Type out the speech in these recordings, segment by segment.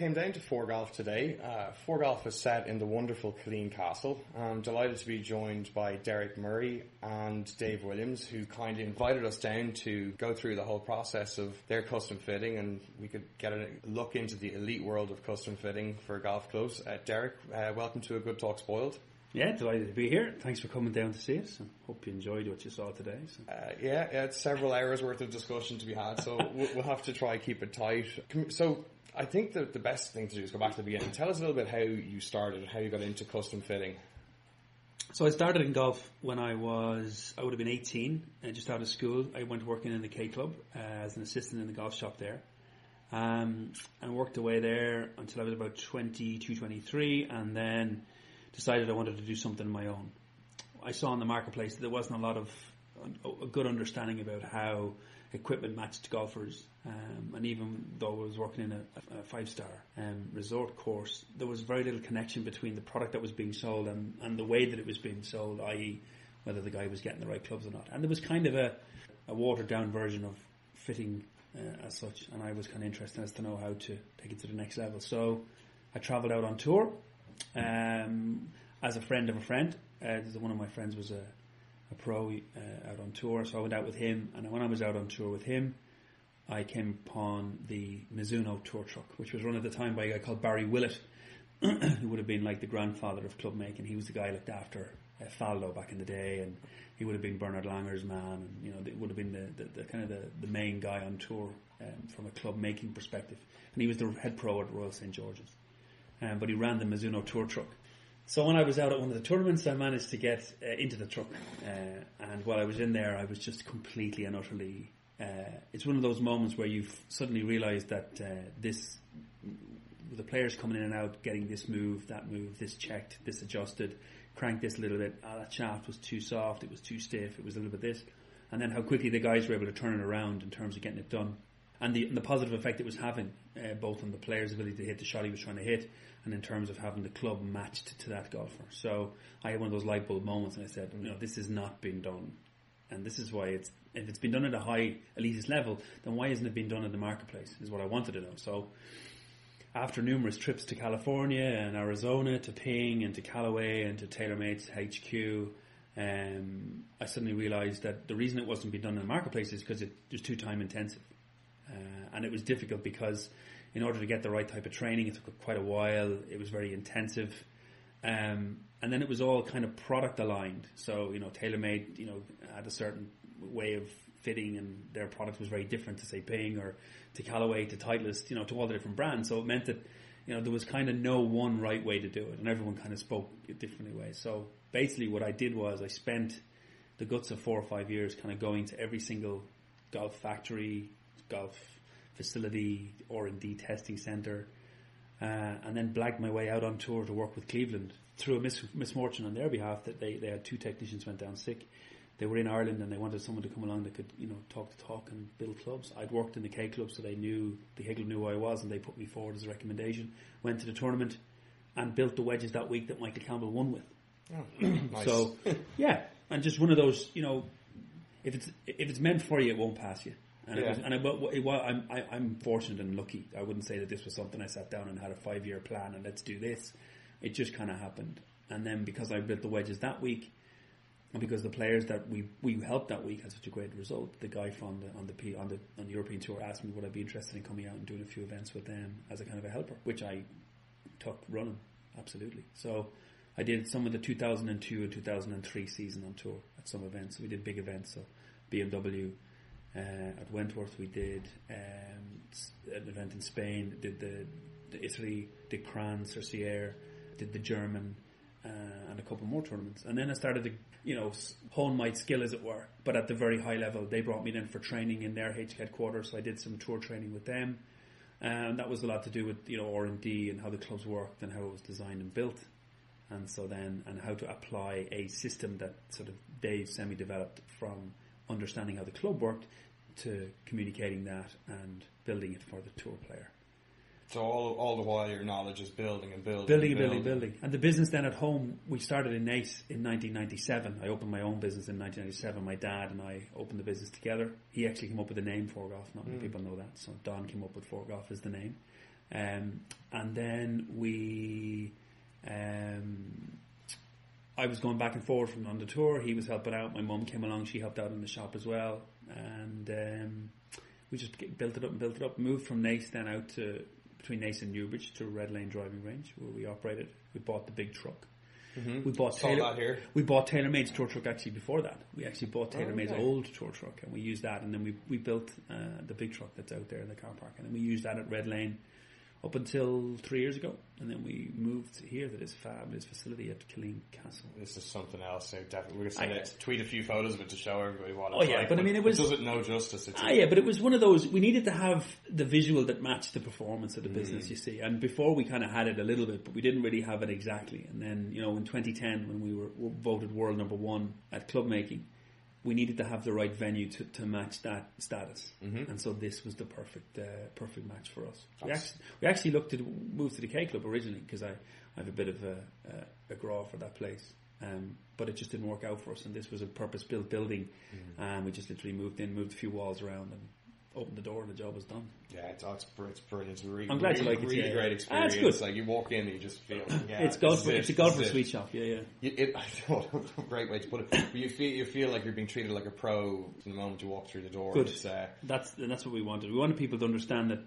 Came down to ForeGolf today. Uh, ForeGolf is set in the wonderful Killeen Castle. I'm delighted to be joined by Derek Murray and Dave Williams, who kindly invited us down to go through the whole process of their custom fitting, and we could get a look into the elite world of custom fitting for golf clubs. Uh, Derek, uh, welcome to a Good Talk Spoiled. Yeah, delighted to be here. Thanks for coming down to see us. and hope you enjoyed what you saw today. So. Uh, yeah, yeah, it's several hours worth of discussion to be had, so we'll, we'll have to try keep it tight. So I think that the best thing to do is go back to the beginning. Tell us a little bit how you started, how you got into custom fitting. So I started in golf when I was, I would have been 18, uh, just out of school. I went working in the K Club uh, as an assistant in the golf shop there. Um, and worked away there until I was about 22, 23, and then decided I wanted to do something of my own. I saw in the marketplace that there wasn't a lot of a good understanding about how equipment matched golfers. Um, and even though I was working in a, a five star um, resort course, there was very little connection between the product that was being sold and, and the way that it was being sold, i.e., whether the guy was getting the right clubs or not. And there was kind of a, a watered down version of fitting uh, as such, and I was kind of interested as to know how to take it to the next level. So I travelled out on tour um, as a friend of a friend. Uh, one of my friends was a, a pro uh, out on tour, so I went out with him. And when I was out on tour with him, I came upon the Mizuno tour truck, which was run at the time by a guy called Barry Willett, who would have been like the grandfather of club making. He was the guy looked after uh, Faldo back in the day, and he would have been Bernard Langer's man, and you know, it would have been the, the, the kind of the, the main guy on tour um, from a club making perspective. And he was the head pro at Royal St George's, um, but he ran the Mizuno tour truck. So when I was out at one of the tournaments, I managed to get uh, into the truck, uh, and while I was in there, I was just completely and utterly. Uh, it's one of those moments where you suddenly realise that uh, this, the players coming in and out, getting this move, that move, this checked, this adjusted, cranked this a little bit. Ah, that shaft was too soft, it was too stiff, it was a little bit this, and then how quickly the guys were able to turn it around in terms of getting it done, and the, and the positive effect it was having, uh, both on the player's ability to hit the shot he was trying to hit, and in terms of having the club matched to that golfer. So I had one of those light bulb moments, and I said, you know, this has not been done, and this is why it's if it's been done at a high elitist level, then why isn't it being done in the marketplace? Is what I wanted to know. So after numerous trips to California and Arizona, to Ping and to Callaway and to TaylorMade's HQ. Um, I suddenly realised that the reason it wasn't being done in the marketplace is because it was too time intensive, uh, and it was difficult because in order to get the right type of training, it took quite a while. It was very intensive. Um, and then it was all kind of product aligned. So, you know, TaylorMade, you know, had a certain way of fitting and their product was very different to say Ping or to Callaway, to Titleist, you know, to all the different brands. So it meant that, you know, there was kind of no one right way to do it and everyone kind of spoke differently way. So basically what I did was I spent the guts of four or five years kind of going to every single golf factory, golf facility, R&D testing center, uh, and then blagged my way out on tour to work with Cleveland through a mis- misfortune on their behalf that they, they had two technicians went down sick. They were in Ireland and they wanted someone to come along that could, you know, talk the talk and build clubs. I'd worked in the K club, so they knew the Higgle knew who I was, and they put me forward as a recommendation. Went to the tournament and built the wedges that week that Michael Campbell won with. Oh, nice. So, yeah, and just one of those, you know, if it's if it's meant for you, it won't pass you. And, it was, and it, wa- it, wa- I'm I, I'm fortunate and lucky. I wouldn't say that this was something I sat down and had a five year plan and let's do this. It just kind of happened. And then because I built the wedges that week, and because the players that we we helped that week had such a great result, the guy from the on the P, on the on the European tour asked me would I be interested in coming out and doing a few events with them as a kind of a helper, which I took running absolutely. So I did some of the 2002 and 2003 season on tour at some events. We did big events, so BMW uh, at Wentworth. We did um, an event in Spain. Did the, the Italy, did Crans-sur-Sierre, did the German, uh, and a couple more tournaments. And then I started to, you know, hone my skill as it were, but at the very high level. They brought me in for training in their H headquarters, so I did some tour training with them. And that was a lot to do with, you know, R&D and how the clubs worked and how it was designed and built. And so then, and how to apply a system that sort of they semi-developed from understanding how the club worked to communicating that and building it for the tour player. So all all the while your knowledge is building and building, Building, and building, building. And the business then at home, we started in Naas in 1997. I opened my own business in 1997. My dad and I opened the business together. He actually came up with the name ForeGolf. Not many people know that. So Don came up with ForeGolf as the name. Um, and then we, um, I was going back and forth from on the tour. He was helping out. My mum came along. She helped out in the shop as well. And um, we just built it up and built it up. Moved from Naas then out to between Naas and Newbridge to Red Lane Driving Range where we operated. We bought the big truck. We bought Taylor, here. We bought TaylorMade's tour truck actually before that. We actually bought TaylorMade's okay. old tour truck and we used that and then we, we built uh, the big truck that's out there in the car park and then we used that at Red Lane up until three years ago and then we moved here to this fabulous facility at Killeen Castle. This is something else. So definitely, we're send it, tweet a few photos of it to show everybody what it's Oh, yeah, like. but I mean, it was- does it no justice. It's Ah, yeah, but it was one of those. We needed to have the visual that matched the performance of the business. You see, and before we kind of had it a little bit, but we didn't really have it exactly. And then, you know, in 2010, when we were, were voted world number one at club making, we needed to have the right venue to, to match that status. And so this was the perfect uh, perfect match for us. We actually, we actually looked to move to the K Club originally because I, I have a bit of a, a, a for that place. Um, but it just didn't work out for us, and this was a purpose-built building, and we just literally moved in, moved a few walls around, and opened the door, and the job was done. yeah, it's, oh, it's, it's brilliant. It's a really, I'm glad you really, like it, Really yeah. great Ah, experience. it's good. Like you walk in and you just feel. Yeah, it's golf. it, It's a sweet shop. Yeah, yeah. You, it, I don't know, great way to put it. But you feel you feel like you're being treated like a pro from the moment you walk through the door. Good. Uh, That's and that's what we wanted. We wanted people to understand that,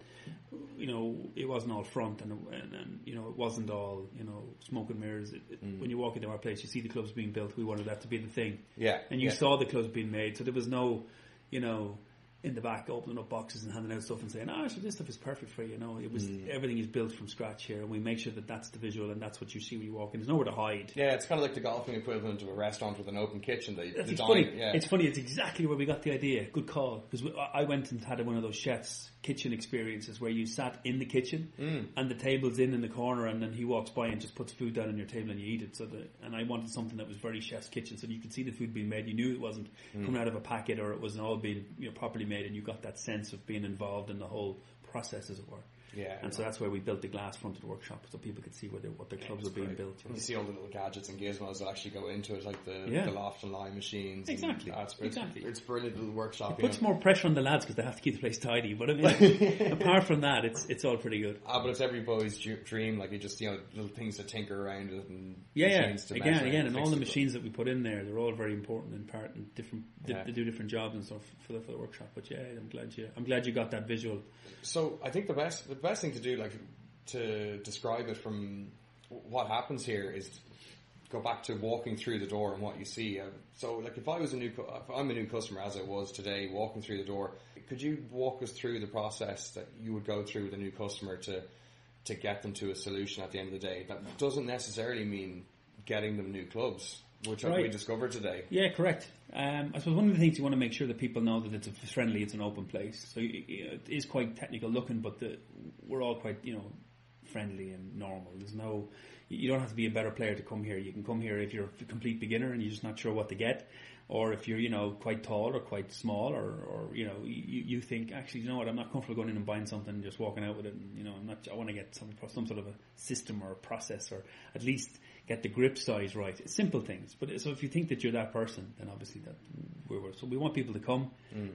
you know, it wasn't all front and and, and you know it wasn't all you know smoke and mirrors. It, it, When you walk into our place, you see the clubs being built. We wanted that to be the thing. yeah, and you yeah. saw the clubs being made. So there was no, you know, in the back opening up boxes and handing out stuff and saying, "Ah, so this stuff is perfect for you." You know, it was Mm. everything is built from scratch here, and we make sure that that's the visual and that's what you see when you walk in. There's nowhere to hide. Yeah, it's kind of like the golfing equivalent of a restaurant with an open kitchen. That That's it's funny. Yeah. It's funny. It's exactly where we got the idea. Good call. Because I went and had one of those chefs kitchen experiences where you sat in the kitchen Mm. and the table's in in the corner, and then he walks by and just puts food down on your table and you eat it. So the and I wanted something that was very chef's kitchen, so you could see the food being made. You knew it wasn't Mm. coming out of a packet or it wasn't all being you know properly made, and you got that sense of being involved in the whole process, as it were. Yeah. And so that's where we built the glass fronted workshop, so people could see where they, what their clubs it's were being great. built. You see all the little gadgets and gizmos that actually go into it, like the, Yeah. the loft and lie machines. and Exactly. that's- it's, Exactly. It's brilliant little workshop. It puts know. more pressure on the lads because they have to keep the place tidy. But I mean, apart from that, it's it's all pretty good. Ah, but it's every boy's dream. Like you just you know little things to tinker around it and Yeah, yeah. Again, again, and all the machines that we put in there, they're all very important in part and different. They, they do different jobs and stuff for the, for the workshop. But yeah, I'm glad you. I'm glad you got that visual. So I think the best the best thing to do, like to describe it from what happens here, is go back to walking through the door and what you see. Uh, so, like if I was a new, if I'm a new customer as I was today, walking through the door, could you walk us through the process that you would go through with a new customer to to get them to a solution at the end of the day? That doesn't necessarily mean getting them new clubs, which we Right. discovered today. Yeah, correct. Um, I suppose one of the things you want to make sure that people know that it's a friendly, it's an open place. So you know, it is quite technical looking, but the, we're all quite you know friendly and normal. There's no, you don't have to be a better player to come here. You can come here if you're a complete beginner and you're just not sure what to get, or if you're you know quite tall or quite small, or or you know you, you think actually you know what I'm not comfortable going in and buying something and just walking out with it. And, you know I'm not. I want to get some some sort of a system or a process or at least get the grip size right. It's simple things. But so if you think that you're that person, then obviously that we're, we're- so we want people to come,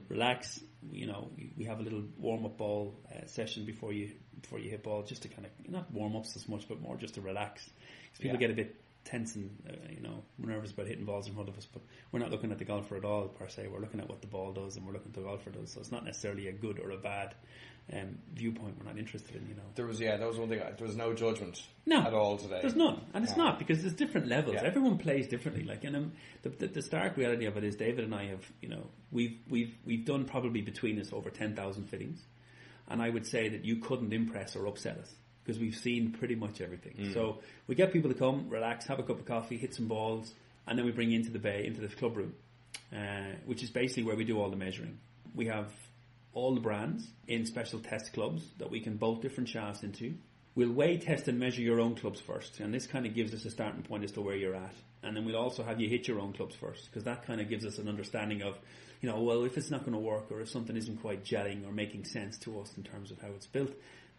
relax. You know, we have a little warm up ball uh, session before you before you hit ball, just to kind of not warm ups as much, but more just to relax. 'Cause people Yeah. get a bit tense and uh, you know nervous about hitting balls in front of us, but we're not looking at the golfer at all per se. We're looking at what the ball does, and we're looking at the golfer does. So it's not necessarily a good or a bad um, viewpoint. We're not interested in. You know, There was yeah, that was one thing. There was no judgment No. at all today. there's none, and it's No. not because there's different levels. Yeah. Everyone plays differently. Like, and um, the, the the stark reality of it is, David and I have, you know, we've we've we've done probably between us over ten thousand fittings, and I would say that you couldn't impress or upset us because we've seen pretty much everything. So we get people to come, relax, have a cup of coffee, hit some balls, and then we bring you into the bay, into the club room, uh, which is basically where we do all the measuring. We have all the brands in special test clubs that we can bolt different shafts into. We'll weigh, test, and measure your own clubs first, and this kind of gives us a starting point as to where you're at. And then we'll also have you hit your own clubs first, because that kind of gives us an understanding of, you know, well, if it's not going to work, or if something isn't quite gelling or making sense to us in terms of how it's built,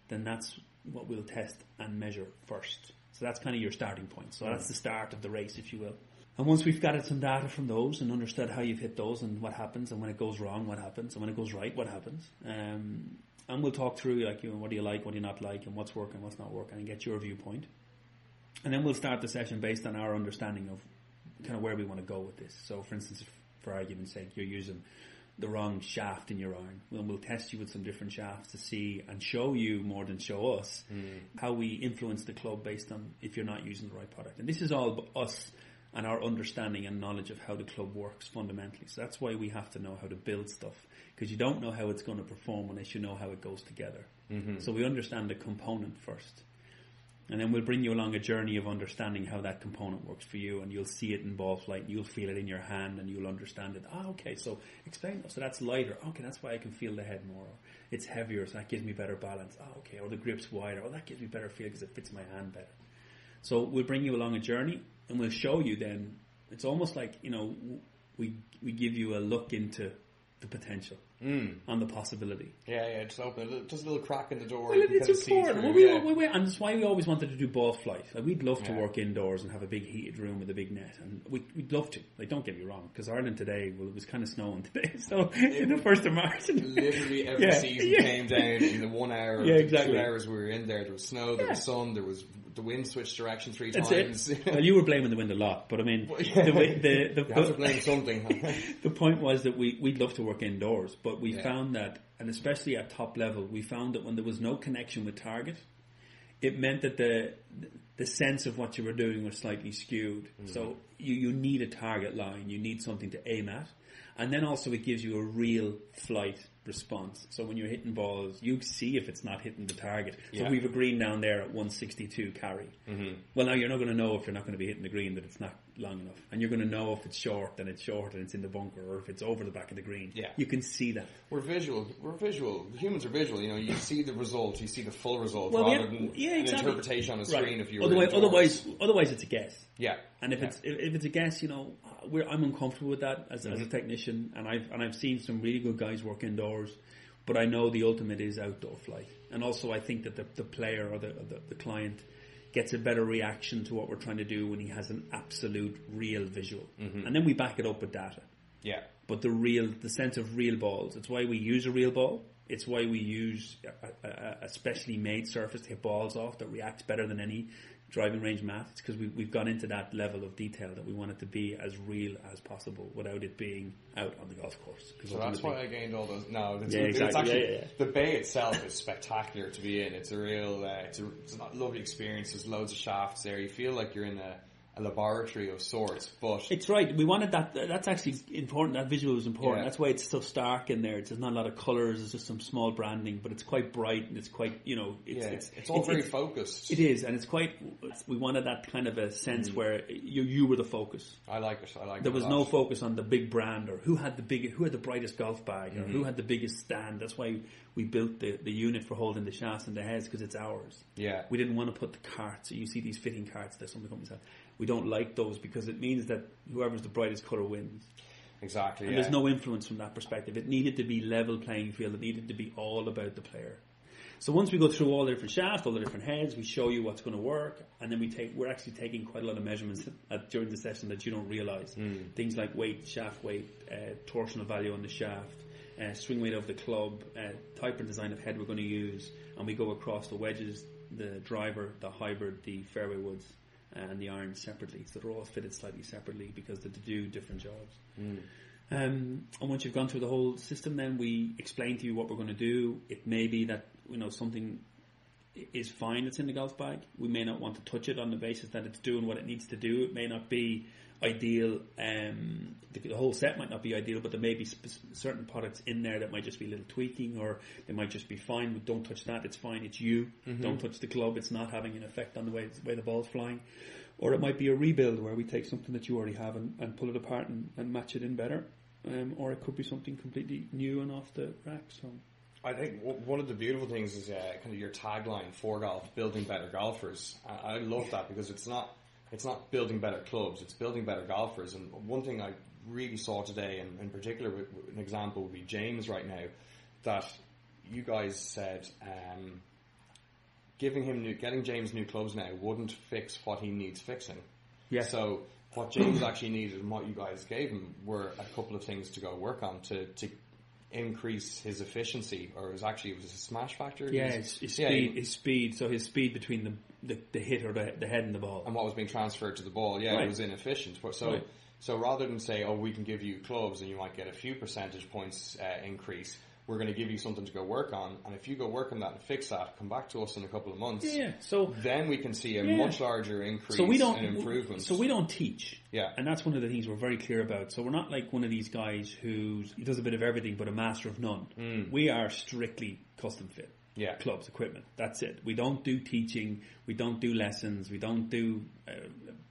then that's what we'll test and measure first. So that's kind of your starting point. So that's the start of the race, if you will. And once we've gathered some data from those and understood how you've hit those and what happens, and when it goes wrong, what happens, and when it goes right, what happens, um, and we'll talk through like, you know, what do you like, what do you not like, and what's working, what's not working, and get your viewpoint. And then we'll start the session based on our understanding of kind of where we want to go with this. So, for instance, if, for argument's sake, you're using the wrong shaft in your iron, well, we'll test you with some different shafts to see and show you more than show us hmm. how we influence the club based on if you're not using the right product. And this is all us and our understanding and knowledge of how the club works fundamentally. So that's why we have to know how to build stuff because you don't know how it's going to perform unless you know how it goes together. Mm-hmm. So we understand the component first. And then we'll bring you along a journey of understanding how that component works for you, and you'll see it in ball flight, and you'll feel it in your hand, and you'll understand it. Ah, okay, so explain. So that's lighter. Okay, that's why I can feel the head more. It's heavier, so that gives me better balance. Ah, okay, or the grip's wider. Oh, that gives me better feel because it fits my hand better. So we'll bring you along a journey, and we'll show you. Then it's almost like you know we we give you a look into the potential Mm. and the possibility. Yeah, yeah, just open a little, just a little crack in the door. Well, you it's kind of see important. Well, we, yeah. we, we, and that's why we always wanted to do ball flight. Like we'd love to Yeah. work indoors and have a big heated room with a big net, and we, we'd love to. Like, don't get me wrong, because Ireland today, well, it was kind of snowing today, so in the first of March, Literally every Yeah, season yeah. came down in the one hour, Yeah, exactly. two hours we were in there. There was snow, there was sun, there was the wind switched direction three That's times. it. well, you were blaming the wind a lot, but I mean, the, way- the, the, you blame something. the point was that we, we'd love to work indoors, but we Yeah. found that, and especially at top level, we found that when there was no connection with target, it meant that the the sense of what you were doing was slightly skewed. Mm. So you, you need a target line, you need something to aim at, and then also it gives you a real flight response. So when you're hitting balls, you see if it's not hitting the target. So Yeah. we've a green down there at 162 carry. Mm-hmm. Well, now you're not going to know if you're not going to be hitting the green that it's not long enough, and you're going to know if it's short then it's short and it's in the bunker, or if it's over the back of the green. Yeah. you can see that. we're visual. We're visual. Humans are visual. You know, you see the result, you see the full result, Well, we rather have- than yeah, an interpretation on a Right. screen. If you otherwise, otherwise, otherwise, it's a guess. yeah. And if Yeah. it's if, it's a guess, you know, we're, I'm uncomfortable with that as, as a mm-hmm. technician, and I've and I've seen some really good guys work indoors, but I know the ultimate is outdoor flight, and also I think that the, the player or the, the the client gets a better reaction to what we're trying to do when he has an absolute real visual, mm-hmm. and then we back it up with data. yeah, But the real, the sense of real balls. It's why we use a real ball. It's why we use a, a, a specially made surface to hit balls off that reacts better than any driving range mat. It's because we, we've gone into that level of detail that we want it to be as real as possible without it being out on the golf course. So that's why I gained all those. No, it's, Yeah, it's exactly. actually Yeah, yeah, yeah. the bay itself is spectacular to be in. It's a real, uh, it's a, it's a lovely experience. There's loads of shafts there. You feel like you're in a, a laboratory of sorts. But It's right. We wanted that. That's actually important. That visual is important. Yeah. That's why it's so stark in there. It's, there's not a lot of colours. It's just some small branding, but it's quite bright and it's quite, you know, it's, yeah, it's, it's, all very focused. It is, and it's quite. We wanted that kind of a sense mm-hmm. where you you were the focus. I like it. I like. There was no focus on the big brand or who had the big, who had the brightest golf bag or who mm-hmm. had the biggest stand. That's why we built the, the unit for holding the shafts and the heads because it's ours. Yeah, We didn't want to put the carts. So you see these fitting carts that some of the companies have. We don't like those because it means that whoever's the brightest color wins. exactly. And yeah. there's no influence from that perspective. It needed to be level playing field. It needed to be all about the player. So once we go through all the different shafts, all the different heads, we show you what's going to work, and then we take. We're actually taking quite a lot of measurements at, during the session that you don't realize. Things like weight, shaft weight, uh, torsional value on the shaft, uh, swing weight of the club, uh, type and design of head we're going to use, and we go across the wedges, the driver, the hybrid, the fairway woods, and the irons separately. So they're all fitted slightly separately because they do different jobs. Um, and once you've gone through the whole system, then we explain to you what we're going to do. It may be that you know something is fine. that's in the golf bag. We may not want to touch it on the basis that it's doing what it needs to do. It may not be ideal. Um, the, the, whole set might not be ideal, but there may be sp- certain products in there that might just be a little tweaking, or they might just be fine. But don't touch that. It's fine. It's you. Mm-hmm. Don't touch the club. It's not having an effect on the way the way the ball's flying. Or it might be a rebuild where we take something that you already have and, and pull it apart and, and match it in better. Um, or it could be something completely new and off the rack. So. I think one of the beautiful things is uh, kind of your tagline for golf, building better golfers. I, I love that because it's not it's not building better clubs, it's building better golfers. And one thing I really saw today, and in particular, an example would be James right now, that you guys said um, giving him new, getting James new clubs now wouldn't fix what he needs fixing. Yeah. So what James actually needed and what you guys gave him were a couple of things to go work on to, to increase his efficiency, or it was actually it was a smash factor. Yeah, his, his yeah, speed, his speed. So his speed between the the, the hit or the, the head in the ball, and what was being transferred to the ball. Yeah, right. it was inefficient. But so right. so rather than say, oh, we can give you clubs and you might get a few percentage points uh, increase, we're going to give you something to go work on, and if you go work on that and fix that, come back to us in a couple of months. Yeah, so then we can see a yeah. much larger increase so we don't, and improvement. So we don't teach. Yeah, and that's one of the things we're very clear about. So we're not like one of these guys who does a bit of everything but a master of none. Mm. We are strictly custom fit. Yeah. clubs, equipment. That's it. We don't do teaching. We don't do lessons. We don't do uh,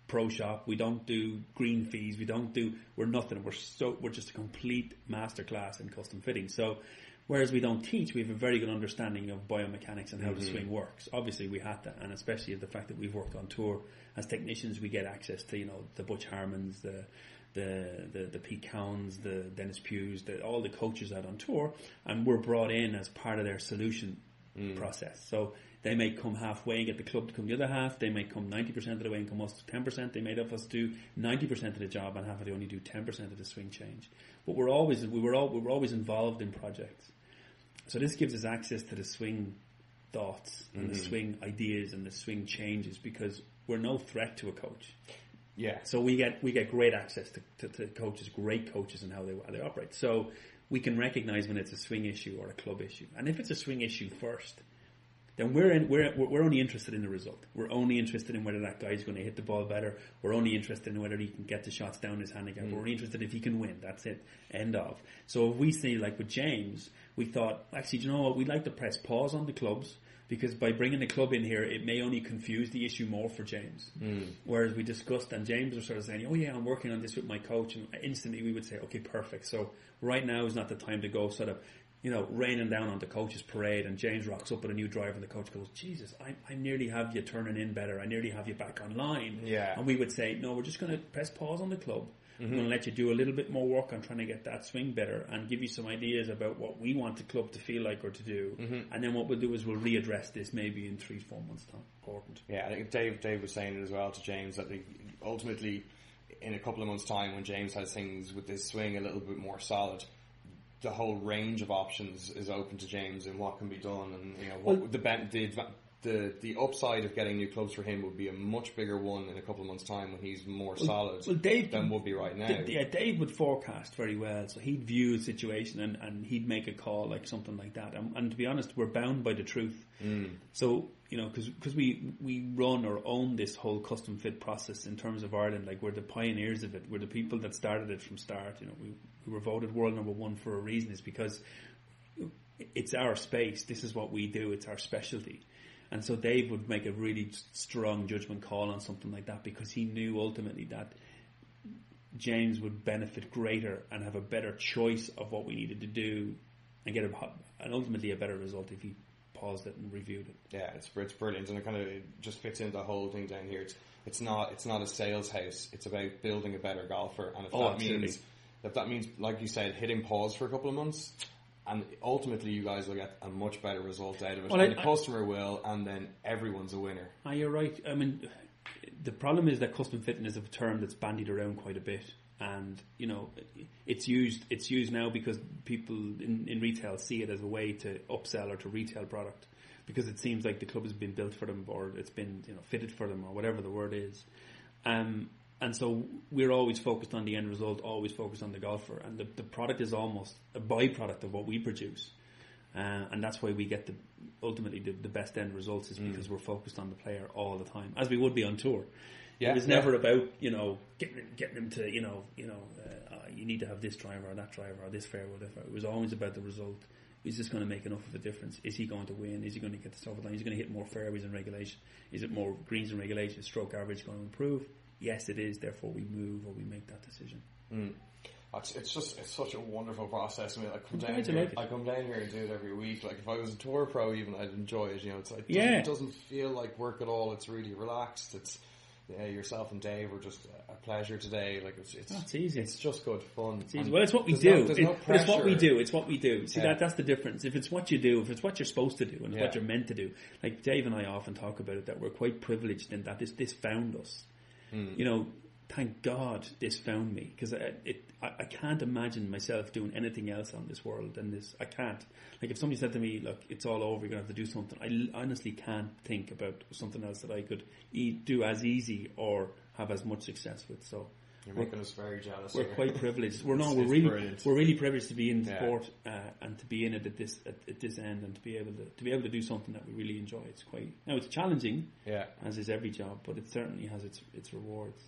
pro shop. We don't do green fees. We don't do. We're nothing. We're so. We're just a complete masterclass in custom fitting. So Whereas we don't teach, we have a very good understanding of biomechanics and how mm-hmm. the swing works. Obviously, we had that, and especially the fact that we've worked on tour as technicians, we get access to you know the Butch Harmons, the the the, the Pete Cowens, the Denis Pughs, the, all the coaches out on tour, and we're brought in as part of their solution mm. process. So they may come halfway and get the club to come the other half. They may come 90% of the way and come us 10%. They may have us do 90% of the job and have to only do 10% of the swing change. But we're always, we were, all, we were always involved in projects. So this gives us access to the swing thoughts and mm-hmm. the swing ideas and the swing changes because we're no threat to a coach. Yeah. So we get we get great access to, to, to coaches, great coaches, and how they how they operate. So we can recognize when it's a swing issue or a club issue, and if it's a swing issue first, then we're in, we're we're only interested in the result. We're only interested in whether that guy's going to hit the ball better. We're only interested in whether he can get the shots down his handicap. Mm. We're only interested if he can win. That's it. End of. So if we see like with James, we thought actually, you know what? We'd like to press pause on the clubs because by bringing the club in here, it may only confuse the issue more for James. Mm. Whereas we discussed, and James was sort of saying, "Oh yeah, I'm working on this with my coach," and instantly we would say, "Okay, perfect." So right now is not the time to go sort of you know, raining down on the coach's parade and James rocks up with a new driver and the coach goes, Jesus, I, I nearly have you turning in better. I nearly have you back online. Yeah. And we would say, no, we're just going to press pause on the club. We're going to let you do a little bit more work on trying to get that swing better and give you some ideas about what we want the club to feel like or to do. Mm-hmm. And then what we'll do is we'll readdress this maybe in three, four months time. Important. Yeah, I think Dave, Dave was saying it as well to James that ultimately in a couple of months time when James has things with this swing a little bit more solid, the whole range of options is open to James and what can be done, and you know what well, the, the the the upside of getting new clubs for him would be a much bigger one in a couple of months' time when he's more well, solid well, Dave, than would be right now. D- yeah, Dave would forecast very well, so he'd view the situation and, and he'd make a call like something like that. And, and to be honest, we're bound by the truth. Mm. So you know, because we we run or own this whole custom fit process in terms of Ireland, like we're the pioneers of it. We're the people that started it from start. You know, we we were voted world number one for a reason. Is because it's our space. This is what we do. It's our specialty. And so Dave would make a really strong judgment call on something like that because he knew ultimately that James would benefit greater and have a better choice of what we needed to do and get a, and ultimately a better result if he paused it and reviewed it. Yeah, it's it's brilliant, and it kind of just fits into the whole thing down here. It's it's not it's not a sales house. It's about building a better golfer, and if oh, that absolutely. means if that means, like you said, hitting pause for a couple of months, and ultimately you guys will get a much better result out of it, well, and I, the customer will, and then everyone's a winner. Ah, you're right. I mean, the problem is that custom fitting is a term that's bandied around quite a bit, and you know, it's used it's used now because people in, in retail see it as a way to upsell or to retail product because it seems like the club has been built for them or it's been you know fitted for them or whatever the word is. Um, and so we're always focused on the end result, always focused on the golfer, and the, the product is almost a byproduct of what we produce. Uh, and that's why we get the ultimately the, the best end results is Mm. because we're focused on the player all the time, as we would be on tour. Yeah, it was yeah. never about you know getting getting him to you know you know uh, uh, you need to have this driver or that driver or this fairway. or whatever. It was always about the result. Is this going to make enough of a difference? Is he going to win? Is he going to get the top of the line? Is he going to hit more fairways in regulation? Is it more greens in regulation? Is Stroke average going to improve? Yes, it is. Therefore, we move or we make that decision. Hmm. It's, it's just it's such a wonderful process. I mean, I come down here. I come down here and do it every week. Like if I was a tour pro, even I'd enjoy it. You know, it's like it Yeah. doesn't, it doesn't feel like work at all. It's really relaxed. It's yeah, yourself and Dave were just a pleasure today. Like it's it's it's easy. It's just good fun. It's easy. Well, it's what we do. no- It- no it's what we do. It's what we do. See, Yeah. that that's the difference. If it's what you do, if it's what you're supposed to do, and Yeah. what you're meant to do, like Dave and I often talk about it, that we're quite privileged in that this this found us. Hmm. You know, thank God this found me because I, it I, I can't imagine myself doing anything else on this world than this. I can't. Like if somebody said to me, "Look, it's all over. You're gonna have to do something," I honestly can't think about something else that I could e- do as easy or have as much success with. So. You're we're- making us very jealous. we're here. quite privileged. We're no, It's- we're really, brilliant. we're really privileged to be in Yeah. sport uh, and to be in it at this at, at this end and to be able to to be able to do something that we really enjoy. It's quite now it's challenging yeah. as is every job, but it certainly has its its rewards.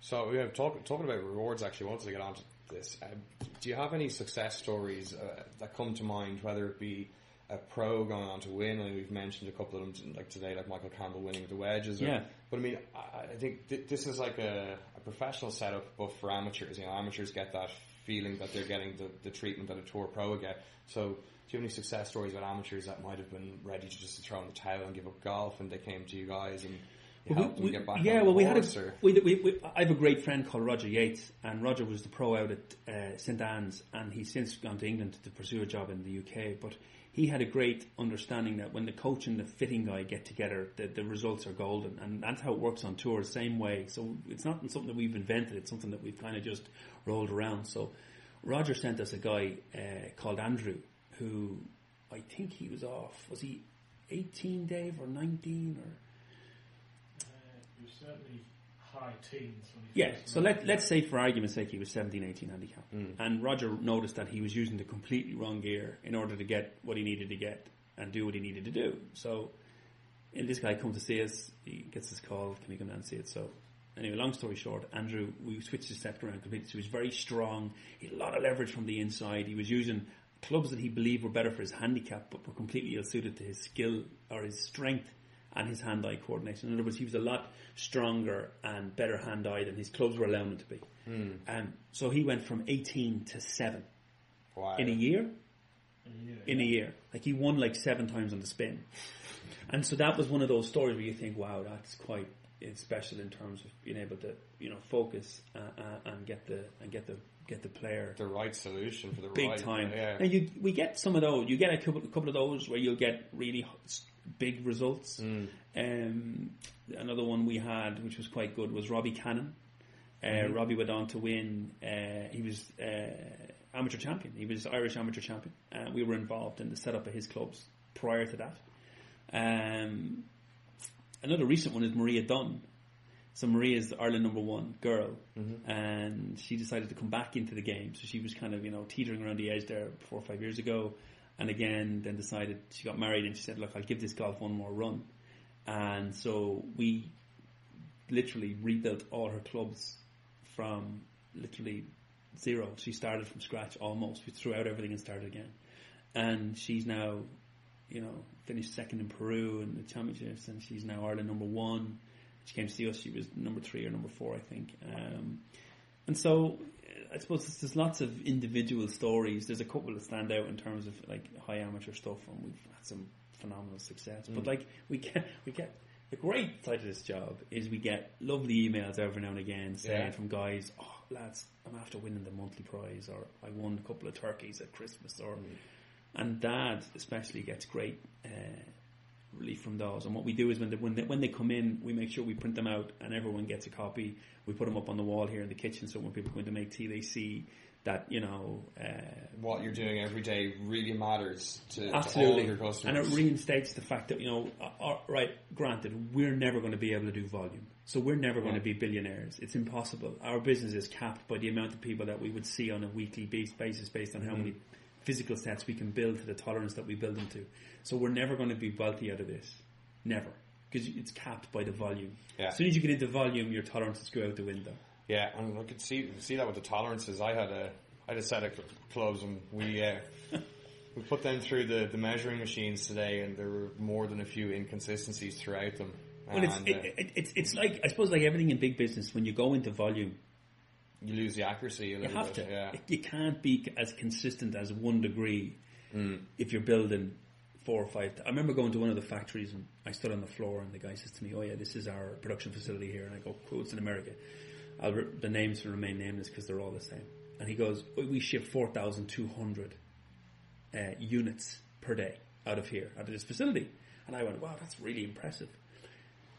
So we have talk, talking about rewards. Actually, I wanted to get onto this. Um, do you have any success stories uh, that come to mind? Whether it be a pro going on to win, and we've mentioned a couple of them, like today, like Michael Campbell winning with the wedges. Or, Yeah. But I mean, I, I think th- this is like a, a professional setup, but for amateurs. You know, amateurs get that feeling that they're getting the, the treatment that a tour pro would get. So. Do you have any success stories about amateurs that might have been ready to just throw in the towel and give up golf, and they came to you guys and you Well, helped them we- get back yeah, well, the we had a, we, we, we, I have a great friend called Roger Yates, and Roger was the pro out at uh, St Anne's, and he's since gone to England to pursue a job in the UK. But he had a great understanding that when the coach and the fitting guy get together, the, the results are golden, and that's how it works on tour, same way. So it's not something that we've invented; it's something that we've kind of just rolled around. So Roger sent us a guy uh, called Andrew, who I think he was off. Was he eighteen, Dave, or nineteen, or? Uh, he was certainly high teens when he Yeah, so let, let's say for argument's sake he was 17, 18 handicap. Mm. And Roger noticed that he was using the completely wrong gear in order to get what he needed to get and do what he needed to do. So, and this guy comes to see us, he gets this call, can you come down and see it? So, anyway, long story short, Andrew, we switched his set around completely. So he was very strong, he had a lot of leverage from the inside, he was using clubs that he believed were better for his handicap but were completely ill suited to his skill or his strength and his hand-eye coordination. In other words, he was a lot stronger and better hand-eye than his clubs were allowing him to be. Um, so he went from 18 to 7 Wow. in a year. Yeah. In a year. Like he won like seven times on the spin. And so that was one of those stories where you think, wow, that's quite special in terms of being able to, you know, focus uh, uh, and get the and get the get the player the right solution for the big right time. Yeah. Now you we get some of those. You get a couple, a couple of those where you'll get really h- big results. Mm. Um, another one we had, which was quite good, was Robbie Cannon. Uh, Mm-hmm. Robbie went on to win. Uh, he was uh, amateur champion. He was Irish amateur champion. Uh, we were involved in the setup of his clubs prior to that. Um, another recent one is Maria Dunne. So Maria's Ireland number one girl, and she decided to come back into the game. So she was kind of you know teetering around the edge there four or five years ago, and again then decided she got married and she said, look, I'll give this golf one more run. And so we literally rebuilt all her clubs from literally zero. She started from scratch almost. We threw out everything and started again. And she's now, you know, finished second in Peru in the championships, and she's now Ireland number one. She came to see us. She was number three or number four, I think. Um, and so, I suppose there's, there's lots of individual stories. There's a couple that stand out in terms of like high amateur stuff, and we've had some phenomenal success. But like we get, we get the great side of this job is we get lovely emails every now and again saying Yeah. from guys, "Oh, lads, I'm after winning the monthly prize, or I won a couple of turkeys at Christmas, or." And Dad especially gets great uh, relief from those. And what we do is when they, when they, when they come in, we make sure we print them out, and everyone gets a copy. We put them up on the wall here in the kitchen, so when people go in to make tea, they see that you know. Uh, What you're doing every day really matters to, to all Absolutely, your and it reinstates the fact that you know, uh, uh, right? Granted, we're never going to be able to do volume, so we're never going to be billionaires. It's impossible. Our business is capped by the amount of people that we would see on a weekly bas- basis, based on how many physical sets we can build to the tolerance that we build them to. So we're never going to be wealthy out of this. Never. Because it's capped by the volume. Yeah. As soon as you get into volume, your tolerances go out the window. Yeah, and I could see see that with the tolerances. I had a I had a set of cl- clubs, and we uh, we put them through the, the measuring machines today, and there were more than a few inconsistencies throughout them. Well, it's, And, it, uh, it, it's, it's like, I suppose like everything in big business, when you go into volume, you lose the accuracy you have bit. to. Yeah, You can't be as consistent as one degree Mm. if you're building four or five. I remember going to one of the factories and I stood on the floor and the guy says to me, "Oh yeah, this is our production facility here." And I go, "Cool, it's in America." I'll re- the names will remain nameless because they're all the same. And he goes, "We- "We ship four thousand two hundred uh, units per day out of here, out of this facility." And I went, "Wow, that's really impressive."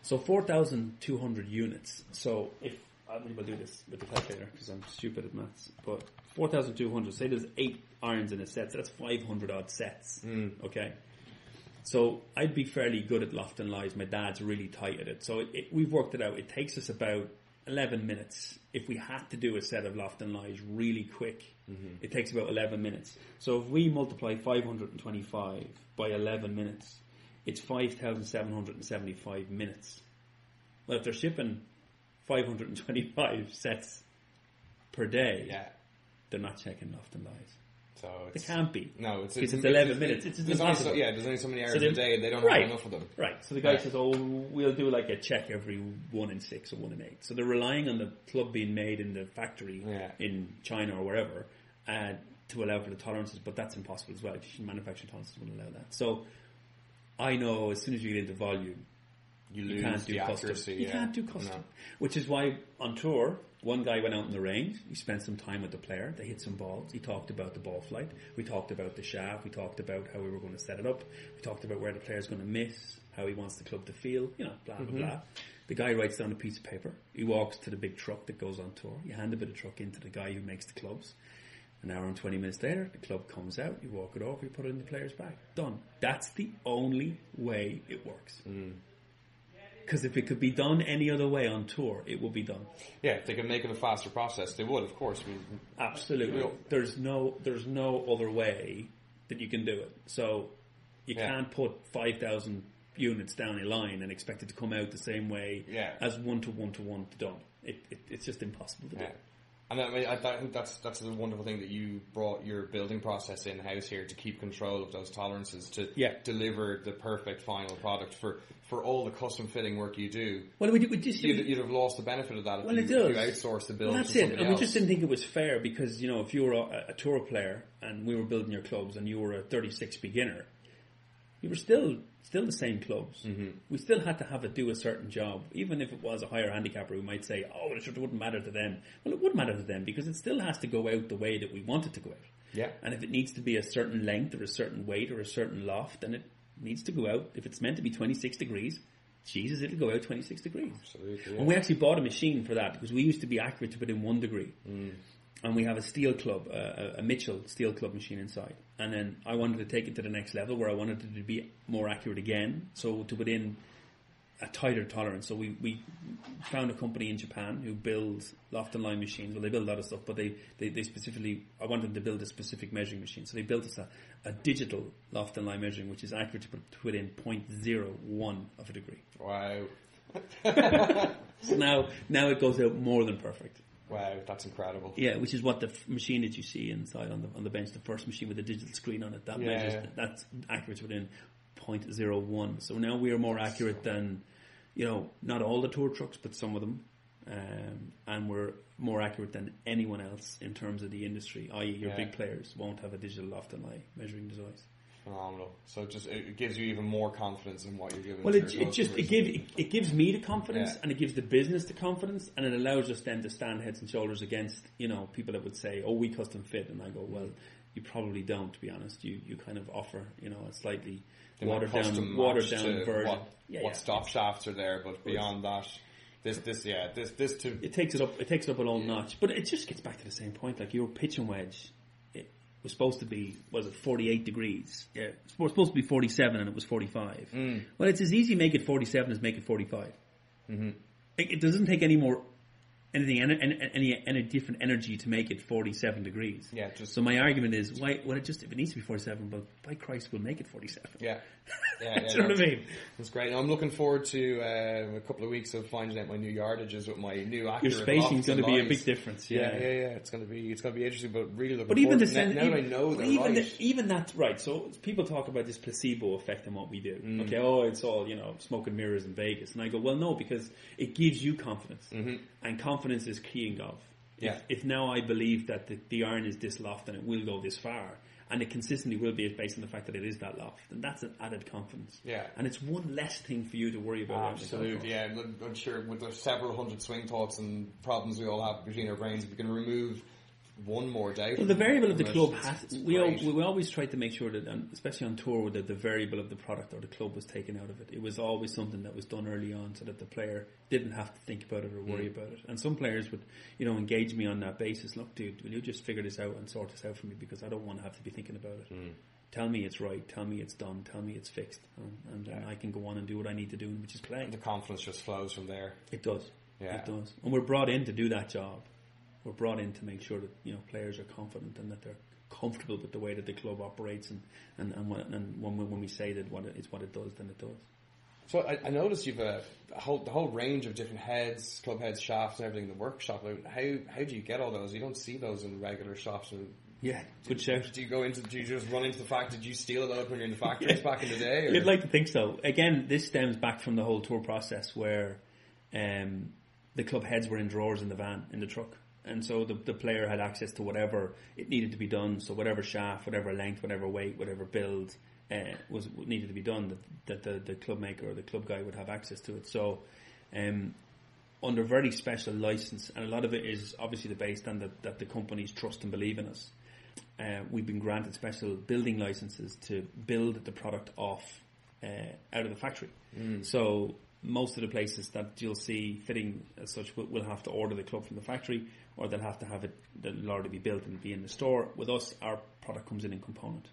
So 4,200 units. So if, I will do this with the calculator because I'm stupid at maths, but 4,200, say there's eight irons in a set, so that's 500 odd sets. Hmm. Okay. So I'd be fairly good at loft and lies. My dad's really tight at it. So it, it, we've worked it out. It takes us about 11 minutes. If we had to do a set of loft and lies really quick, mm-hmm. it takes about 11 minutes. So if we multiply 525 by 11 minutes, it's 5,775 minutes. Well, if they're shipping 525 sets per day, yeah. they're not checking loft and lies. So it's, can't be. no, it's Because it's it's 11 minutes. It's there's only so, yeah, there's only so many hours So a day, and They don't right. have enough of them. Right. So the guy Yeah. says, "Oh, we'll do like a check every one in six or one in eight. So they're relying on the club being made in the factory Yeah. in China or wherever uh, to allow for the tolerances, but that's impossible as well. Manufacturing tolerances wouldn't allow that. So I know as soon as you get into volume, You, you lose can't do custom. accuracy. You yeah. can't do custom. No. Which is why on tour, one guy went out in the range. He spent some time with the player. They hit some balls. He talked about the ball flight. We talked about the shaft. We talked about how we were going to set it up. We talked about where the player's going to miss, how he wants the club to feel. You know, blah blah mm-hmm. blah. The guy writes down a piece of paper. He walks to the big truck that goes on tour. You hand a bit of truck into the guy who makes the clubs. An hour and 20 minutes later, the club comes out, you walk it over, you put it in the player's bag. Done. That's the only way it works. Mm. Because if it could be done any other way on tour, it would be done. Yeah, if they can make it a faster process, they would, of course. We, Absolutely. There's no there's no other way that you can do it. So you Yeah. can't put five thousand units down a line and expect it to come out the same way Yeah. as one to one to one to done. It, it, it's just impossible to do. Yeah. And I mean, I, I think that's that's a wonderful thing that you brought your building process in house here to keep control of those tolerances to Yeah. deliver the perfect final product for, for all the custom fitting work you do. Well, we, we just You'd, you'd have lost the benefit of that if, Well, you, it if you outsource the build Well, that's it. And we just didn't think it was fair because, you know, if you were a, a tour player and we were building your clubs and you were a 36 beginner, you were still still the same clubs. Mm-hmm. We still had to have it do a certain job, even if it was a higher handicapper who might say, "Oh, it wouldn't matter to them." Well, it would matter to them because it still has to go out the way that we want it to go out. Yeah. And if it needs to be a certain length or a certain weight or a certain loft, then it needs to go out. If it's meant to be 26 degrees, Jesus, it'll go out 26 degrees. Absolutely, And we actually bought a machine for that because we used to be accurate to within one degree. And we have a steel club, uh, a, Mitchell steel club machine inside. And then I wanted to take it to the next level where I wanted it to be more accurate again. So to within a tighter tolerance. So we, we found a company in Japan who builds loft and lie machines. Well, they build a lot of stuff, but they, they, they specifically, I wanted them to build a specific measuring machine. So they built us a, a digital loft and lie measuring, which is accurate to, to within 0.01 of a degree. Wow. So now, now it goes out more than perfect. Wow, that's incredible. Yeah, which is what the f- machine that you see inside on the on the bench, the first machine with the digital screen on it, that Yeah, measures yeah. that's accurate within 0.01. So now we are more accurate than, you know, not all the tour trucks, but some of them, um, and we're more accurate than anyone else in terms of the industry. I.e., your Yeah. big players won't have a digital loft and lie measuring device. Phenomenal. So it just it gives you even more confidence in what you're giving. Well, it, it just it gives it, it gives me the confidence, Yeah. and it gives the business the confidence, and it allows us then to stand heads and shoulders against you know people that would say, "Oh, we custom fit," and I go, "Well, you probably don't." To be honest, you you kind of offer you know a slightly They're watered down watered down version. What, yeah, what yeah. stop shafts are there, but beyond that, this this yeah this this to It takes it up. It takes it up an old notch, but it just gets back to the same point. Like your pitch and wedge, was supposed to be was it forty eight degrees? Yeah, it was supposed to be forty seven, and it was forty five. Mm. Well, it's as easy make it forty seven as make it forty five. Mm-hmm. It, it doesn't take any more anything any, any any different energy to make it 47 degrees. Yeah, just- so my argument is why well it just if it needs to be 47, but by Christ we'll make it 47. Yeah. Yeah, yeah, you know what I mean? That's great. I'm looking forward to uh, a couple of weeks of finding out my new yardages with my new Your accurate spacing's going to be a big difference. Yeah, yeah, yeah. It's gonna be it's gonna be interesting, but really looking. But even forward the to- sen- now, even, I know but even right. the, even that right. So people talk about this placebo effect and what we do. Mm. Okay, oh, it's all you know, smoke and mirrors in Vegas, and I go, well, no, because it gives you confidence, and confidence is key in golf. Mm-hmm. Yeah. If, if now I believe that the, the iron is this loft and it will go this far, and it consistently will be based on the fact that it is that loft, then that's an added confidence. Yeah. and it's one less thing for you to worry about. out in the golf course. Absolutely, yeah. I'm- I'm sure with the several hundred swing thoughts and problems we all have between our brains, if we can remove one more doubt. Well, the variable of the club has. We, al- we always tried to make sure that, and especially on tour, that the variable of the product or the club was taken out of it. It was always something that was done early on, so that the player didn't have to think about it or worry mm. about it. And some players would, you know, engage me on that basis. Look, dude, will you just figure this out and sort this out for me because I don't want to have to be thinking about it. Mm. Tell me it's right. Tell me it's done. Tell me it's fixed, and, and then I can go on and do what I need to do, which is play. the confidence just flows from there. It does. Yeah. It does. And we're brought in to do that job. We're brought in to make sure that, you know, players are confident and that they're comfortable with the way that the club operates and, and, and, when, and when, we, when we say that what it, it's what it does, then it does. So I, I noticed you've a, a whole the whole range of different heads, club heads, shafts, and everything in the workshop. Like, How how do you get all those? You don't see those in regular shops. And Yeah, good shout. do you go into? Do you just run into the fact? Did you steal a load when you're in the factories back in the day? Or? You'd like to think so. Again, this stems back from the whole tour process where um, the club heads were in drawers in the van, in the truck. And so the, the player had access to whatever it needed to be done. So whatever shaft, whatever length, whatever weight, whatever build uh, was needed to be done, that, that the, the club maker or the club guy would have access to it. So um, under very special license, and a lot of it is obviously the based on that, that the companies trust and believe in us. Uh, we've been granted special building licenses to build the product off uh, out of the factory. So most of the places that you'll see fitting as such will, will have to order the club from the factory, or they'll have to have it that'll already be built and be in the store. With us, our product comes in in component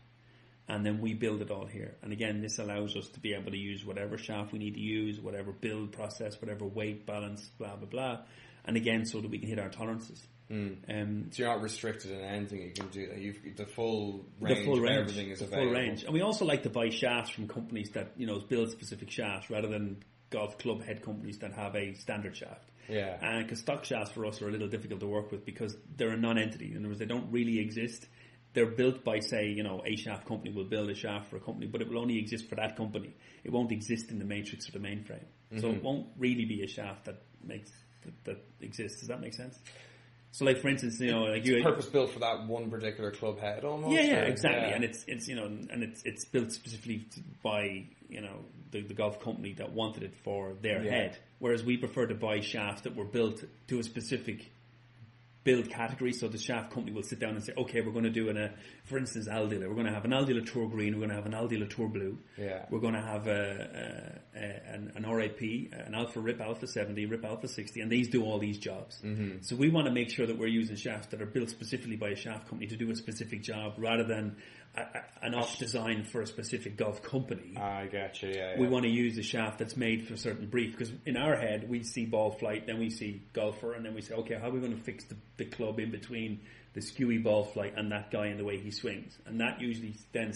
and then we build it all here. And again, this allows us to be able to use whatever shaft we need to use, whatever build process, whatever weight balance, blah blah blah. And again, so that we can hit our tolerances. Um, So you're not restricted in anything you can do. You've the full range. the full range, Everything is the available. full range. And we also like to buy shafts from companies that you know build specific shafts rather than golf club head companies that have a standard shaft. Yeah. And because stock shafts for us are a little difficult to work with because they're a non-entity. In other words, they don't really exist. They're built by, say, you know, a shaft company will build a shaft for a company, but it will only exist for that company. It won't exist in the matrix or the mainframe. So Mm-hmm. it won't really be a shaft that makes that, that exists. Does that make sense? So, like for instance, you know, like you Purpose built for that one particular club head, almost. yeah, yeah, or- exactly. yeah. And it's it's you know, and it's it's built specifically by you know the, the golf company that wanted it for their Yeah. head. Whereas we prefer to buy shafts that were built to a specific build category. So the shaft company will sit down and say, okay, we're going to do an, a, for instance, Aldila. We're going to have an Aldila Tour Green. We're going to have an Aldila Tour Blue. Yeah. We're going to have a, a, a an, an RAP, an Alpha Rip Alpha 70, Rip Alpha 60, and these do all these jobs. Mm-hmm. So we want to make sure that we're using shafts that are built specifically by a shaft company to do a specific job rather than a, an off design for a specific golf company I you. Yeah, yeah. we want to use a shaft that's made for a certain brief because in our head we see ball flight, then we see golfer, and then we say, okay, how are we going to fix the, the club in between the skewy ball flight and that guy and the way he swings? And that usually then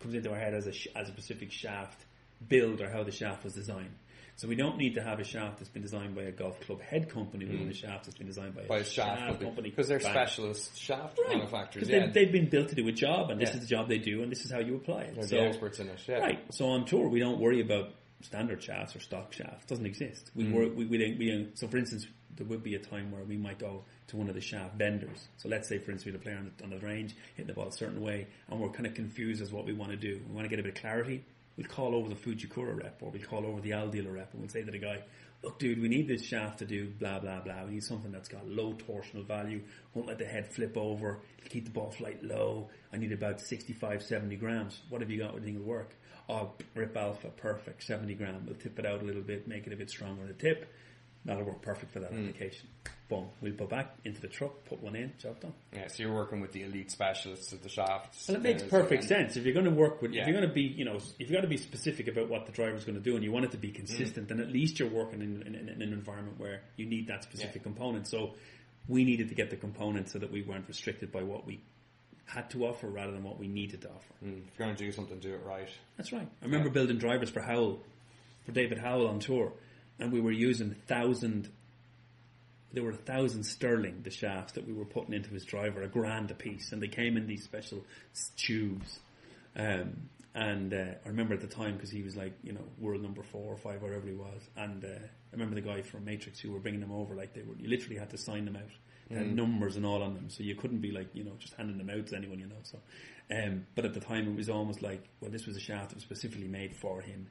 comes into our head as a as a specific shaft build or how the shaft was designed. So we don't need to have a shaft that's been designed by a golf club head company. We want a shaft that's been designed by, Mm. by a shaft, company because they're Bang. specialist shaft manufacturers. Yeah, they've, they've been built to do a job, and this Yeah. is the job they do, and this is how you apply it. they're so, the experts in it. Yeah. Right. So on tour, we don't worry about standard shafts or stock shafts. It doesn't exist. We work. We, we, don't, we So for instance, there would be a time where we might go to one of the shaft vendors. So let's say, for instance, we had a player on the, on the range hitting the ball a certain way, and we're kind of confused as what we want to do. We want to get a bit of clarity. We'll call over the Fujikura rep, or we'll call over the Aldila rep, and we'll say to the guy, "Look, dude, we need this shaft to do blah blah blah. We need something that's got low torsional value, won't let the head flip over, keep the ball flight low. I need about 65, 70 grams. What have you got? Think will work? Oh, Rip Alpha, perfect, 70 gram. We'll tip it out a little bit, make it a bit stronger on the tip. That'll work perfect for that application. Boom. We'll put back into the truck, put one in, job done. Yeah, so you're working with the elite specialists of the shafts. Well, it makes uh, perfect sense. If you're going to work with, Yeah. if you're going to be, you know, if you're going to be specific about what the driver's going to do and you want it to be Mm. consistent, then at least you're working in, in, in an environment where you need that specific Yeah. component. So we needed to get the component so that we weren't restricted by what we had to offer rather than what we needed to offer. Mm, if you're going to do something, do it right. That's right. I remember Yeah. building drivers for Howell, for David Howell on tour, and we were using a thousand. There were a thousand sterling the shafts that we were putting into his driver, a grand a piece, and they came in these special tubes. Um, and uh, I remember at the time because he was like, you know, world number four or five, wherever he was. And uh, I remember the guy from Matrix who were bringing them over, like they were, you literally had to sign them out. They had numbers and all on them, so you couldn't be like, you know, just handing them out to anyone, you know. So, um, but at the time, it was almost like, well, this was a shaft that was specifically made for him,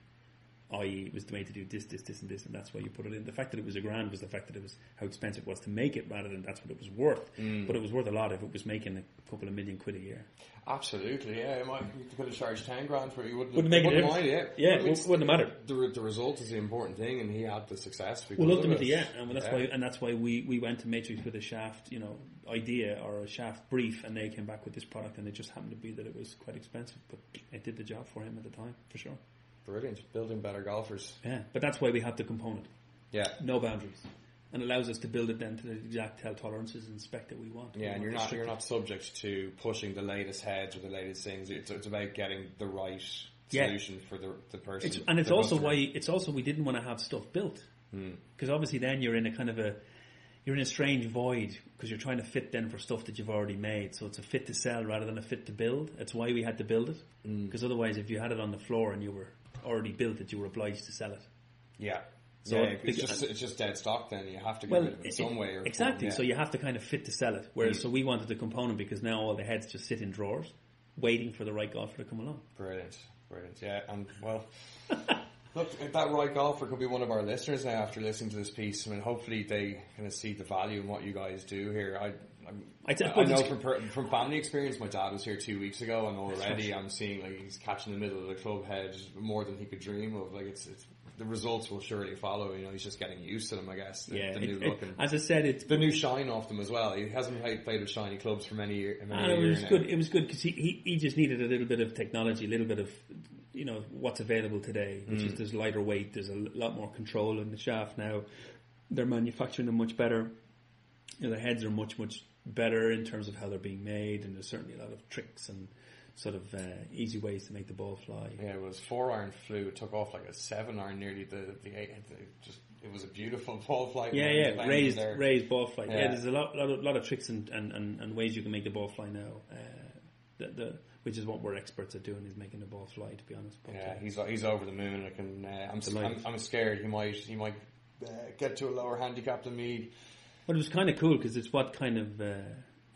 i.e., it was made to do this, this, this, and this, and that's why you put it in. The fact that it was a grand was the fact that it was how expensive it was to make it, rather than that's what it was worth. Mm. But it was worth a lot if it was making a couple of million quid a year. Absolutely, yeah. It might, you could have charged 10 grand for it. You wouldn't, Wouldn't make wouldn't mind, Yeah, But it it's- wouldn't matter. The, the result is the important thing, and he had the success. Well, ultimately, yeah, and that's Yeah. why, and that's why we, we went to Matrix with a shaft, you know, idea or a shaft brief, and they came back with this product, and it just happened to be that it was quite expensive, but it did the job for him at the time, for sure. Brilliant. Building better golfers. Yeah, but that's why we have the component, Yeah. no boundaries, and allows us to build it then to the exact tell tolerances and spec that we want. Yeah, and you're not you're not subject to pushing the latest heads or the latest things. It's, it's about getting the right Yeah. solution for the the person. It's, and it's also customer. why it's also we didn't want to have stuff built hmm. because obviously then you're in a kind of a you're in a strange void because you're trying to fit then for stuff that you've already made. So it's a fit to sell rather than a fit to build. That's why we had to build it hmm. because otherwise, if you had it on the floor and you were already built it, you were obliged to sell it. yeah. So yeah, it- it's just it's just dead stock. Then you have to get Well, rid of it in some way. Or exactly. yeah. So you have to kind of fit to sell it. Whereas, Mm. so we wanted the component because now all the heads just sit in drawers, waiting for the right golfer to come along. Brilliant, brilliant. Yeah, and well, look, that right golfer could be one of our listeners now after listening to this piece. I mean, hopefully they kind of see the value in what you guys do here. I. I I, tell- I but know from per- from family experience, my dad was here two weeks ago, and already I'm seeing like he's catching the middle of the club head more than he could dream of. Like it's, it's the results will surely follow. You know, he's just getting used to them, I guess. The, Yeah, the new it- look and as I said, it's the new shine off them as well. He hasn't played, played with shiny clubs for many years. Many And it was now. good. It was good because he, he, he just needed a little bit of technology, a little bit of you know what's available today, which Mm. is there's lighter weight, there's a lot more control in the shaft now. They're manufacturing them much better. You know, the heads are much much better in terms of how they're being made, and there's certainly a lot of tricks and sort of uh, easy ways to make the ball fly. Yeah, it was four iron flew. It took off like a seven iron nearly. The the eight. It just it was a beautiful ball flight. Yeah, when he was yeah, raised there. raised ball flight. Yeah, Yeah. there's a lot lot of, lot of tricks and, and, and, and ways you can make the ball fly now. Uh, the, the, which is what we're experts at doing is making the ball fly. To be honest, but, Yeah, uh, he's he's over the moon. I can. Uh, I'm. I'm I'm scared. He might he might uh, get to a lower handicap than me. But it was kind of cool because it's what kind of uh,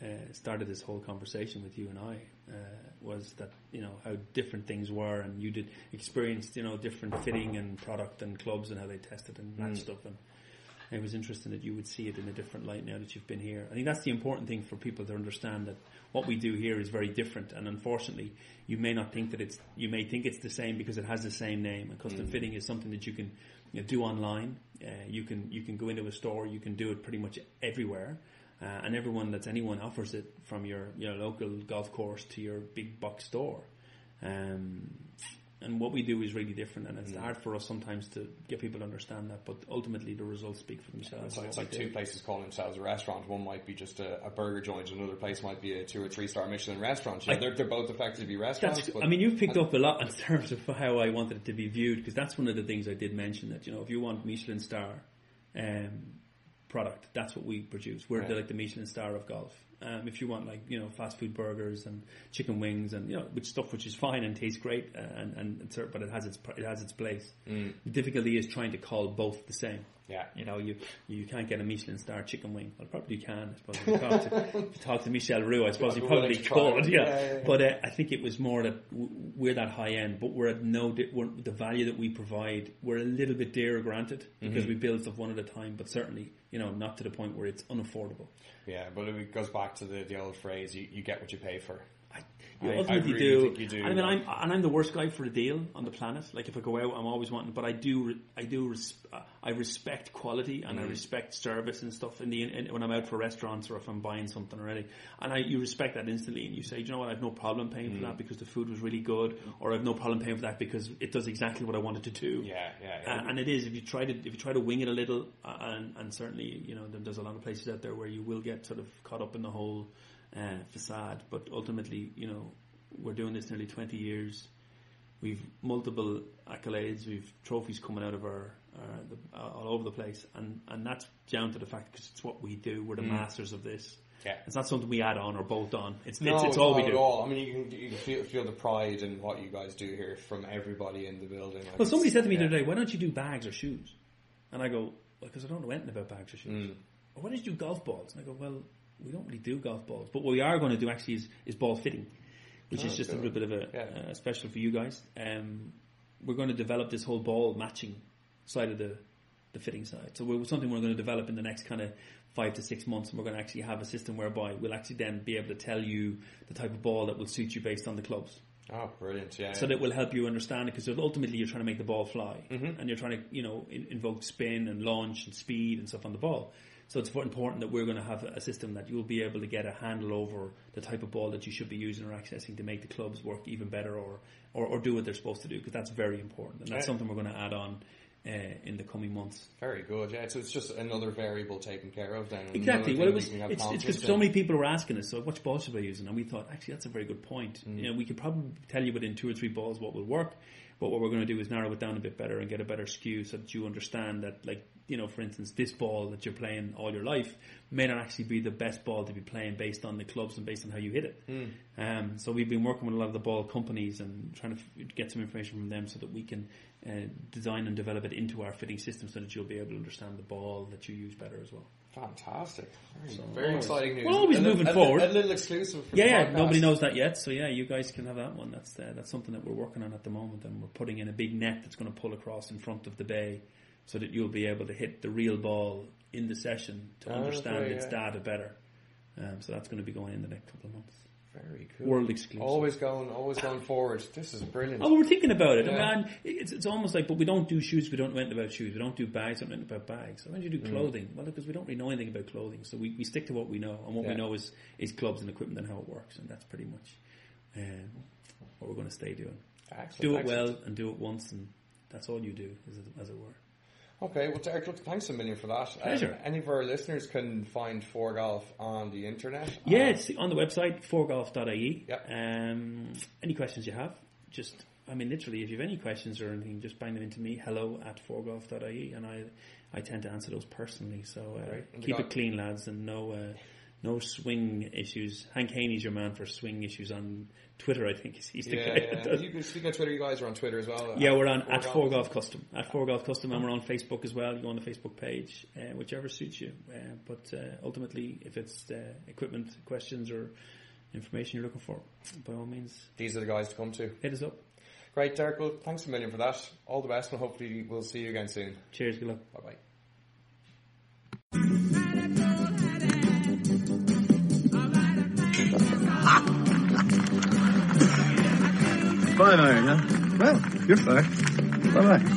uh, started this whole conversation with you and I uh, was that you know how different things were, and you did experienced you know different fitting and product and clubs and how they tested and matched stuff, and it was interesting that you would see it in a different light now that you've been here. I think that's the important thing for people to understand that what we do here is very different, and unfortunately, you may not think that it's you may think it's the same because it has the same name. And custom fitting is something that you can you know, do online. Uh, you can you can go into a store. You can do it pretty much everywhere, uh, and everyone that's anyone offers it from your your local golf course to your big box store. Um, and what we do is really different, and it's hard for us sometimes to get people to understand that. But ultimately, the results speak for themselves. It's like, it's like two places calling themselves a restaurant. One might be just a, a burger joint, another place might be a two or three star Michelin restaurant. Yeah, I- they're, they're both effectively restaurants. But I mean, you've picked up a lot in terms of how I wanted it to be viewed because that's one of the things I did mention that you know if you want Michelin star um, product, that's what we produce. We're the, like the Michelin star of golf. Um, if you want like you know fast food burgers and chicken wings and you know which stuff which is fine and tastes great uh, and and but it has its it has its place. Mm. The difficulty is trying to call both the same. Yeah, You know, you you can't get a Michelin star chicken wing. Well, probably you can. I suppose if you talk to, if you talk to Michel Roux, I suppose you I'd be willing probably could. Yeah. Yeah, yeah, yeah. But uh, I think it was more that we're that high end, but we're at no di- we're, the value that we provide. We're a little bit dearer, granted, because Mm-hmm. we build stuff one at a time. But certainly, you know, not to the point where it's unaffordable. yeah. But it goes back to the, the old phrase: you, you get what you pay for. I, You I- I ultimately really do. think you do, And I mean, I'm and I'm the worst guy for a deal on the planet. Like if I go out, I'm always wanting. But I do, I do, res- uh, I respect quality and I Mm. respect service and stuff. In the in, when I'm out for restaurants or if I'm buying something already, and I you respect that instantly, and you say, you know what, I've no problem paying Mm. for that because the food was really good, or I've no problem paying for that because it does exactly what I wanted to do. Yeah, yeah, yeah. Uh, and it is if you try to if you try to wing it a little, uh, and and certainly you know there's a lot of places out there where you will get sort of caught up in the whole uh, facade. But ultimately, you know, we're doing this nearly 20 years. We've multiple accolades. We've trophies coming out of our, our the, uh, all over the place, and and that's down to the fact because it's what we do. We're the masters of this. Yeah. It's not something we add on or bolt on. It's No, it's, it's all we do. All. I mean, you can, you can feel, feel the pride in what you guys do here from everybody in the building. Like Well, somebody said to me yeah. the other day, "Why don't you do bags or shoes?" And I go, "Because I don't know anything about bags or shoes." Mm. Or why don't you do golf balls? And I go, "Well, we don't really do golf balls, but what we are going to do actually is, is ball fitting, which is Oh, just a little bit of a Yeah. uh, special for you guys. Um, we're going to develop this whole ball matching side of the the fitting side. So we're something we're going to develop in the next kind of five to six months, and we're going to actually have a system whereby we'll actually then be able to tell you the type of ball that will suit you based on the clubs. Oh, brilliant! Yeah. So that will help you understand it because ultimately you're trying to make the ball fly Mm-hmm. and you're trying to, you know, in, invoke spin and launch and speed and stuff on the ball. So it's important that we're going to have a system that you'll be able to get a handle over the type of ball that you should be using or accessing to make the clubs work even better or, or, or do what they're supposed to do because that's very important and that's Yeah. something we're going to add on uh, in the coming months. Very good. Yeah. So it's just another variable taken care of then. Exactly. Well, it was. we can It's because so many people were asking us, so which ball should I use? And we thought, actually, that's a very good point. Mm. You know, we could probably tell you within two or three balls what will work, but what we're going to do is narrow it down a bit better and get a better skew so that you understand that, like, you know, for instance, this ball that you're playing all your life may not actually be the best ball to be playing based on the clubs and based on how you hit it. Mm. Um, so we've been working with a lot of the ball companies and trying to f- get some information from them so that we can uh, design and develop it into our fitting system so that you'll be able to understand the ball that you use better as well. Fantastic. Very, So very exciting news. we're always A moving a li- forward. A little exclusive. For Yeah, yeah. Nobody knows that yet, so yeah, you guys can have that one. That's uh, that's something that we're working on at the moment, and we're putting in a big net that's going to pull across in front of the bay, so that you'll be able to hit the real ball in the session to Oh, understand its yeah. data better. Um, so that's going to be going in the next couple of months. Very cool. World exclusive. Always going, always going forward. This is brilliant. Oh, we're thinking about it. Yeah. I mean, it's, it's almost like, but we don't do shoes. We don't know anything about shoes. We don't do bags. We don't know anything about bags. So when you do Mm. clothing? Well, because we don't really know anything about clothing. So we, we stick to what we know, and what Yeah. we know is is clubs and equipment and how it works, and that's pretty much um, what we're going to stay doing. Excellent, Do it excellent. well and do it once, and that's all you do, as it, as it were. Okay, well, Derek, look, thanks a million for that. Um, Pleasure. any of our listeners can find Four Golf on the internet. Yeah, Uh, it's on the website, foregolf.ie. Yep. Um, any questions you have, just, I mean, literally, if you have any questions or anything, just bang them into me, hello at foregolf.ie, and I, I tend to answer those personally. So uh, Right. Keep it clean, lads, and no, uh, no swing issues. Hank Haney's your man for swing issues on Twitter. I think he's, he's the yeah, guy. yeah. does- You can speak on Twitter. You guys are on Twitter as well. yeah, we're on at Fore. Golf Custom. At ForeGolf Custom, and we're on Facebook as well. You go on the Facebook page, uh, whichever suits you. Uh, but uh, ultimately, if it's uh, equipment questions or information you're looking for, by all means, These are the guys to come to. hit us up. Great, Derek. Well, thanks a million for that. All the best, and hopefully we'll see you again soon. Cheers, good luck. Bye bye. Iron, huh? Well, you're fucked. Bye bye.